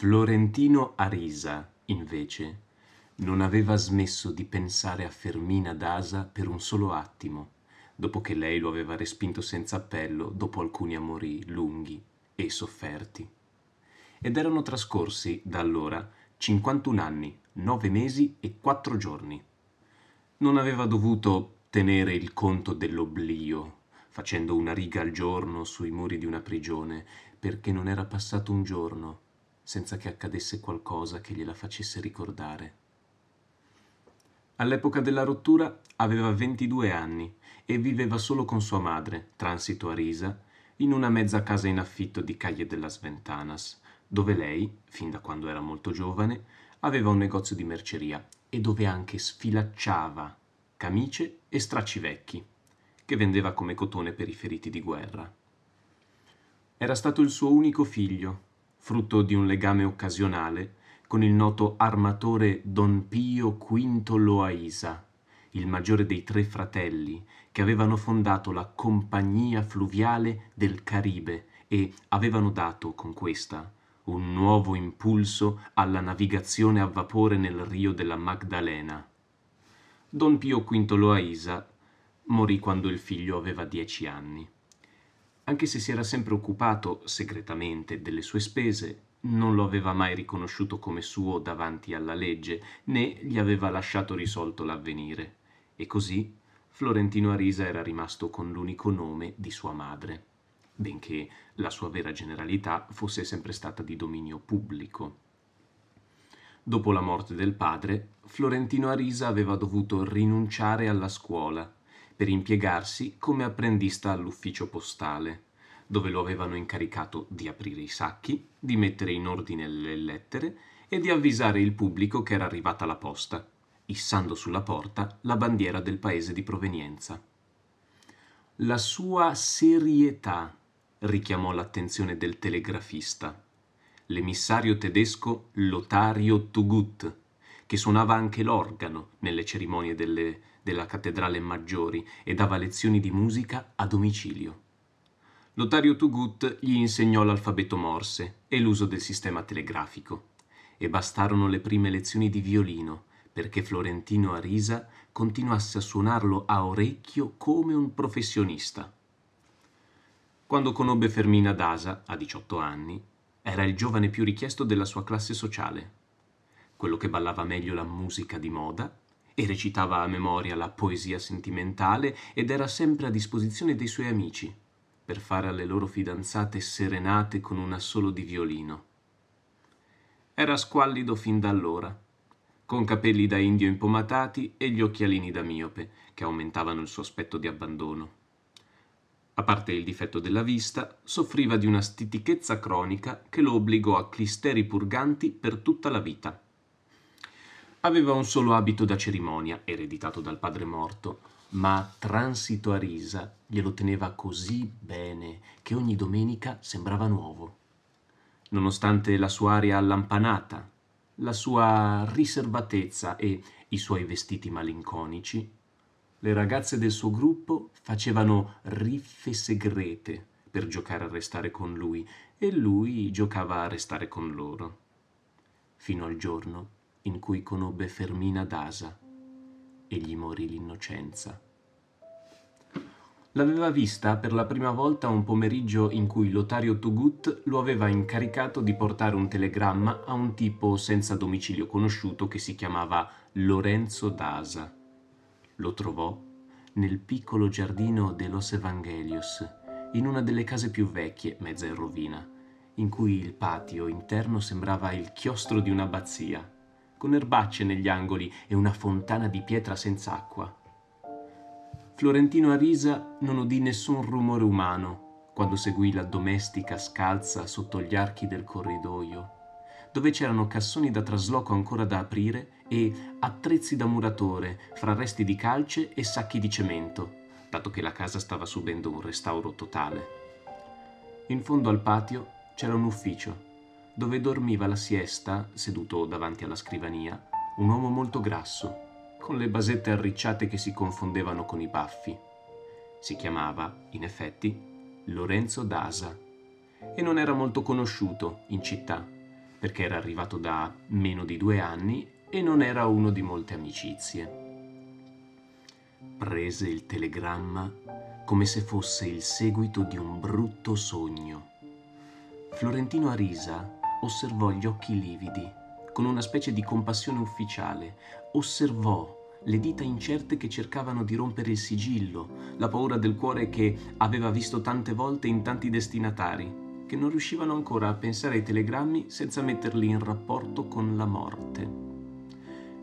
Florentino Arisa, invece, non aveva smesso di pensare a Fermina Dasa per un solo attimo, dopo che lei lo aveva respinto senza appello dopo alcuni amori lunghi e sofferti. Ed erano trascorsi, da allora, 51 anni, 9 mesi e 4 giorni. Non aveva dovuto tenere il conto dell'oblio, facendo una riga al giorno sui muri di una prigione, perché non era passato un giorno senza che accadesse qualcosa che gliela facesse ricordare. All'epoca della rottura aveva 22 anni e viveva solo con sua madre, transito a Risa, in una mezza casa in affitto di Calle della Sventanas, dove lei, fin da quando era molto giovane, aveva un negozio di merceria e dove anche sfilacciava camicie e stracci vecchi, che vendeva come cotone per i feriti di guerra. Era stato il suo unico figlio frutto di un legame occasionale con il noto armatore Don Pio V Loaisa, il maggiore dei tre fratelli che avevano fondato la Compagnia Fluviale del Caribe e avevano dato con questa un nuovo impulso alla navigazione a vapore nel Rio della Magdalena. Don Pio V Loaisa morì quando il figlio aveva dieci anni anche se si era sempre occupato segretamente delle sue spese, non lo aveva mai riconosciuto come suo davanti alla legge, né gli aveva lasciato risolto l'avvenire. E così Florentino Arisa era rimasto con l'unico nome di sua madre, benché la sua vera generalità fosse sempre stata di dominio pubblico. Dopo la morte del padre, Florentino Arisa aveva dovuto rinunciare alla scuola per impiegarsi come apprendista all'ufficio postale, dove lo avevano incaricato di aprire i sacchi, di mettere in ordine le lettere e di avvisare il pubblico che era arrivata la posta, issando sulla porta la bandiera del paese di provenienza. La sua serietà richiamò l'attenzione del telegrafista, l'emissario tedesco Lotario Tugut, che suonava anche l'organo nelle cerimonie delle della cattedrale Maggiori e dava lezioni di musica a domicilio. Lotario Tugut gli insegnò l'alfabeto morse e l'uso del sistema telegrafico e bastarono le prime lezioni di violino perché Florentino Arisa continuasse a suonarlo a orecchio come un professionista. Quando conobbe Fermina Dasa, a 18 anni, era il giovane più richiesto della sua classe sociale, quello che ballava meglio la musica di moda e recitava a memoria la poesia sentimentale ed era sempre a disposizione dei suoi amici per fare alle loro fidanzate serenate con un assolo di violino. Era squallido fin da allora, con capelli da indio impomatati e gli occhialini da miope, che aumentavano il suo aspetto di abbandono. A parte il difetto della vista, soffriva di una stitichezza cronica che lo obbligò a clisteri purganti per tutta la vita. Aveva un solo abito da cerimonia, ereditato dal padre morto, ma transito a risa glielo teneva così bene che ogni domenica sembrava nuovo. Nonostante la sua aria allampanata, la sua riservatezza e i suoi vestiti malinconici, le ragazze del suo gruppo facevano riffe segrete per giocare a restare con lui e lui giocava a restare con loro. Fino al giorno in cui conobbe Fermina Dasa e gli morì l'innocenza. L'aveva vista per la prima volta un pomeriggio in cui Lotario Tugut lo aveva incaricato di portare un telegramma a un tipo senza domicilio conosciuto che si chiamava Lorenzo Dasa. Lo trovò nel piccolo giardino de Los Evangelios, in una delle case più vecchie, mezza in rovina, in cui il patio interno sembrava il chiostro di un'abbazia con erbacce negli angoli e una fontana di pietra senza acqua. Florentino Arisa non udì nessun rumore umano quando seguì la domestica scalza sotto gli archi del corridoio, dove c'erano cassoni da trasloco ancora da aprire e attrezzi da muratore fra resti di calce e sacchi di cemento, dato che la casa stava subendo un restauro totale. In fondo al patio c'era un ufficio dove dormiva la siesta, seduto davanti alla scrivania, un uomo molto grasso, con le basette arricciate che si confondevano con i baffi. Si chiamava, in effetti, Lorenzo Dasa e non era molto conosciuto in città, perché era arrivato da meno di due anni e non era uno di molte amicizie. Prese il telegramma come se fosse il seguito di un brutto sogno. Florentino Arisa osservò gli occhi lividi, con una specie di compassione ufficiale, osservò le dita incerte che cercavano di rompere il sigillo, la paura del cuore che aveva visto tante volte in tanti destinatari, che non riuscivano ancora a pensare ai telegrammi senza metterli in rapporto con la morte.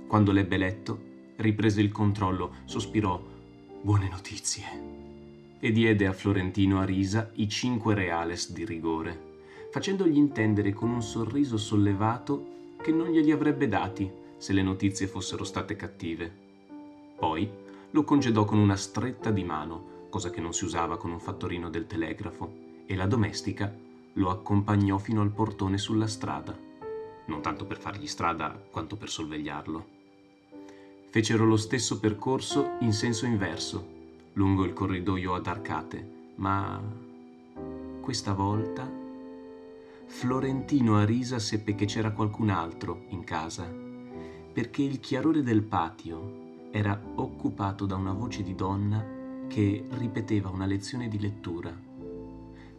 Quando l'ebbe letto, riprese il controllo, sospirò Buone notizie. E diede a Florentino Arisa i cinque reales di rigore, facendogli intendere con un sorriso sollevato che non glieli avrebbe dati se le notizie fossero state cattive. Poi lo congedò con una stretta di mano, cosa che non si usava con un fattorino del telegrafo, e la domestica lo accompagnò fino al portone sulla strada, non tanto per fargli strada quanto per sorvegliarlo. Fecero lo stesso percorso in senso inverso, lungo il corridoio ad arcate, ma questa volta Florentino a risa seppe che c'era qualcun altro in casa, perché il chiarore del patio era occupato da una voce di donna che ripeteva una lezione di lettura.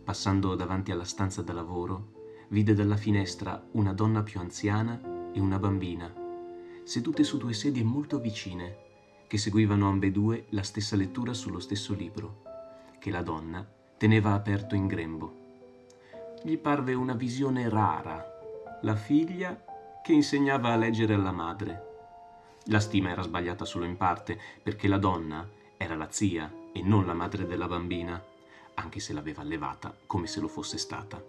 Passando davanti alla stanza da lavoro, vide dalla finestra una donna più anziana e una bambina, sedute su due sedie molto vicine, che seguivano ambedue la stessa lettura sullo stesso libro, che la donna teneva aperto in grembo. Gli parve una visione rara, la figlia che insegnava a leggere alla madre la stima era sbagliata solo in parte, perché la donna era la zia e non la madre della bambina, anche se l'aveva allevata come se lo fosse stata.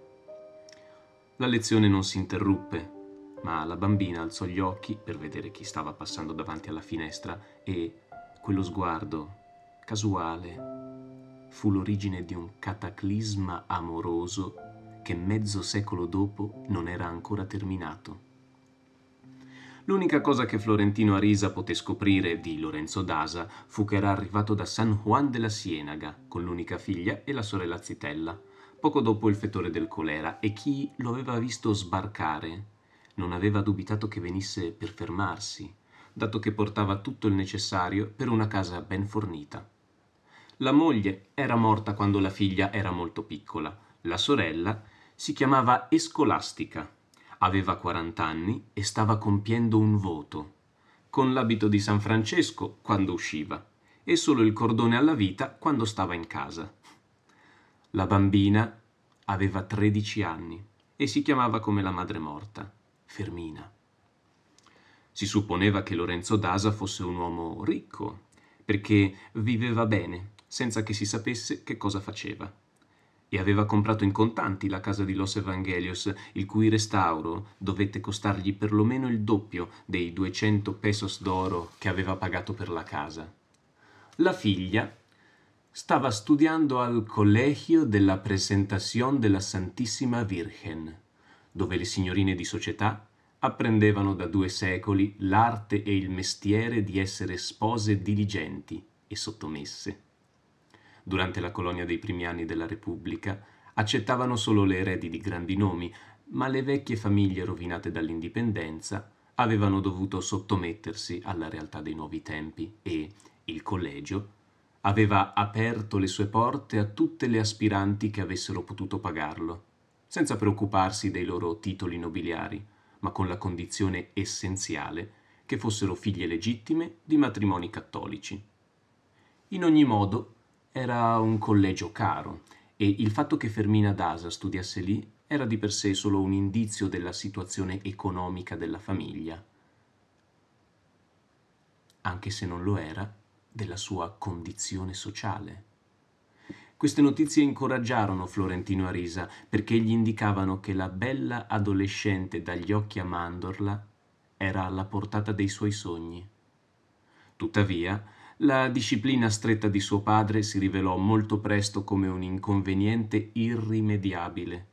La lezione non si interruppe, ma la bambina alzò gli occhi per vedere chi stava passando davanti alla finestra e quello sguardo casuale fu l'origine di un cataclisma amoroso che mezzo secolo dopo non era ancora terminato. L'unica cosa che Florentino Arisa poté scoprire di Lorenzo Dasa fu che era arrivato da San Juan della Sienaga con l'unica figlia e la sorella Zitella, poco dopo il fettore del colera, e chi lo aveva visto sbarcare non aveva dubitato che venisse per fermarsi, dato che portava tutto il necessario per una casa ben fornita. La moglie era morta quando la figlia era molto piccola, la sorella si chiamava Escolastica Aveva 40 anni e stava compiendo un voto, con l'abito di San Francesco quando usciva e solo il cordone alla vita quando stava in casa. La bambina aveva 13 anni e si chiamava come la madre morta, Fermina. Si supponeva che Lorenzo Dasa fosse un uomo ricco, perché viveva bene, senza che si sapesse che cosa faceva e aveva comprato in contanti la casa di Los Evangelios, il cui restauro dovette costargli perlomeno il doppio dei 200 pesos d'oro che aveva pagato per la casa. La figlia stava studiando al Collegio della Presentación de la Santissima Virgen, dove le signorine di società apprendevano da due secoli l'arte e il mestiere di essere spose diligenti e sottomesse durante la colonia dei primi anni della Repubblica, accettavano solo le eredi di grandi nomi, ma le vecchie famiglie rovinate dall'indipendenza avevano dovuto sottomettersi alla realtà dei nuovi tempi e il collegio aveva aperto le sue porte a tutte le aspiranti che avessero potuto pagarlo, senza preoccuparsi dei loro titoli nobiliari, ma con la condizione essenziale che fossero figlie legittime di matrimoni cattolici. In ogni modo, era un collegio caro e il fatto che Fermina Dasa studiasse lì era di per sé solo un indizio della situazione economica della famiglia, anche se non lo era della sua condizione sociale. Queste notizie incoraggiarono Florentino Arisa perché gli indicavano che la bella adolescente dagli occhi a mandorla era alla portata dei suoi sogni. Tuttavia, la disciplina stretta di suo padre si rivelò molto presto come un inconveniente irrimediabile.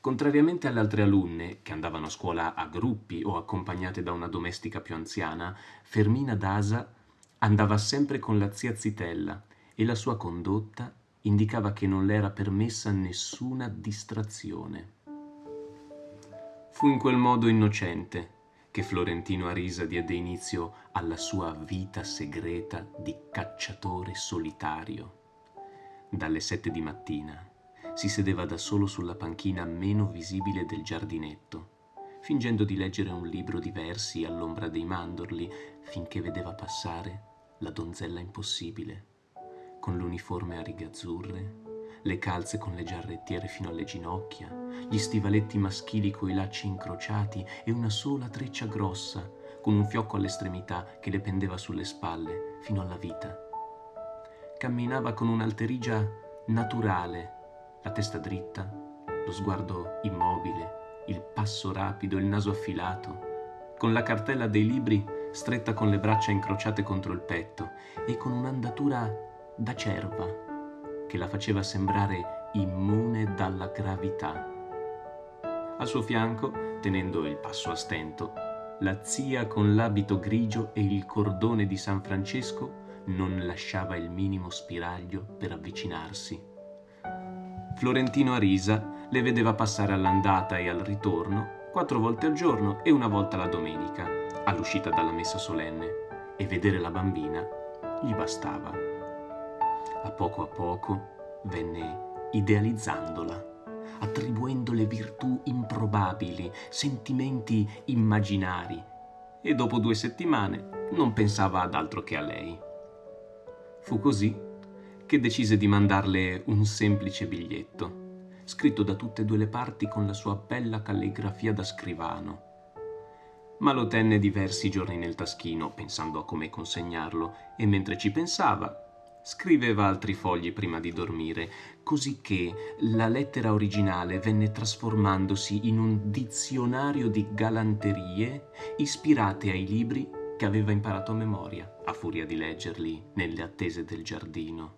Contrariamente alle altre alunne, che andavano a scuola a gruppi o accompagnate da una domestica più anziana, Fermina Dasa andava sempre con la zia Zitella e la sua condotta indicava che non le era permessa nessuna distrazione. Fu in quel modo innocente che Florentino Arisa diede inizio alla sua vita segreta di cacciatore solitario. Dalle sette di mattina si sedeva da solo sulla panchina meno visibile del giardinetto, fingendo di leggere un libro di versi all'ombra dei mandorli finché vedeva passare la donzella impossibile, con l'uniforme a righe azzurre, le calze con le giarrettiere fino alle ginocchia, gli stivaletti maschili coi lacci incrociati e una sola treccia grossa, con un fiocco all'estremità che le pendeva sulle spalle fino alla vita. Camminava con un'alterigia naturale, la testa dritta, lo sguardo immobile, il passo rapido, il naso affilato, con la cartella dei libri stretta con le braccia incrociate contro il petto e con un'andatura da cerva che la faceva sembrare immune dalla gravità. Al suo fianco, tenendo il passo a stento, la zia con l'abito grigio e il cordone di San Francesco non lasciava il minimo spiraglio per avvicinarsi. Florentino Arisa le vedeva passare all'andata e al ritorno quattro volte al giorno e una volta la domenica, all'uscita dalla messa solenne, e vedere la bambina gli bastava a poco a poco venne idealizzandola, attribuendole virtù improbabili, sentimenti immaginari, e dopo due settimane non pensava ad altro che a lei. Fu così che decise di mandarle un semplice biglietto, scritto da tutte e due le parti con la sua bella calligrafia da scrivano. Ma lo tenne diversi giorni nel taschino, pensando a come consegnarlo, e mentre ci pensava, Scriveva altri fogli prima di dormire, così che la lettera originale venne trasformandosi in un dizionario di galanterie ispirate ai libri che aveva imparato a memoria, a furia di leggerli nelle attese del giardino.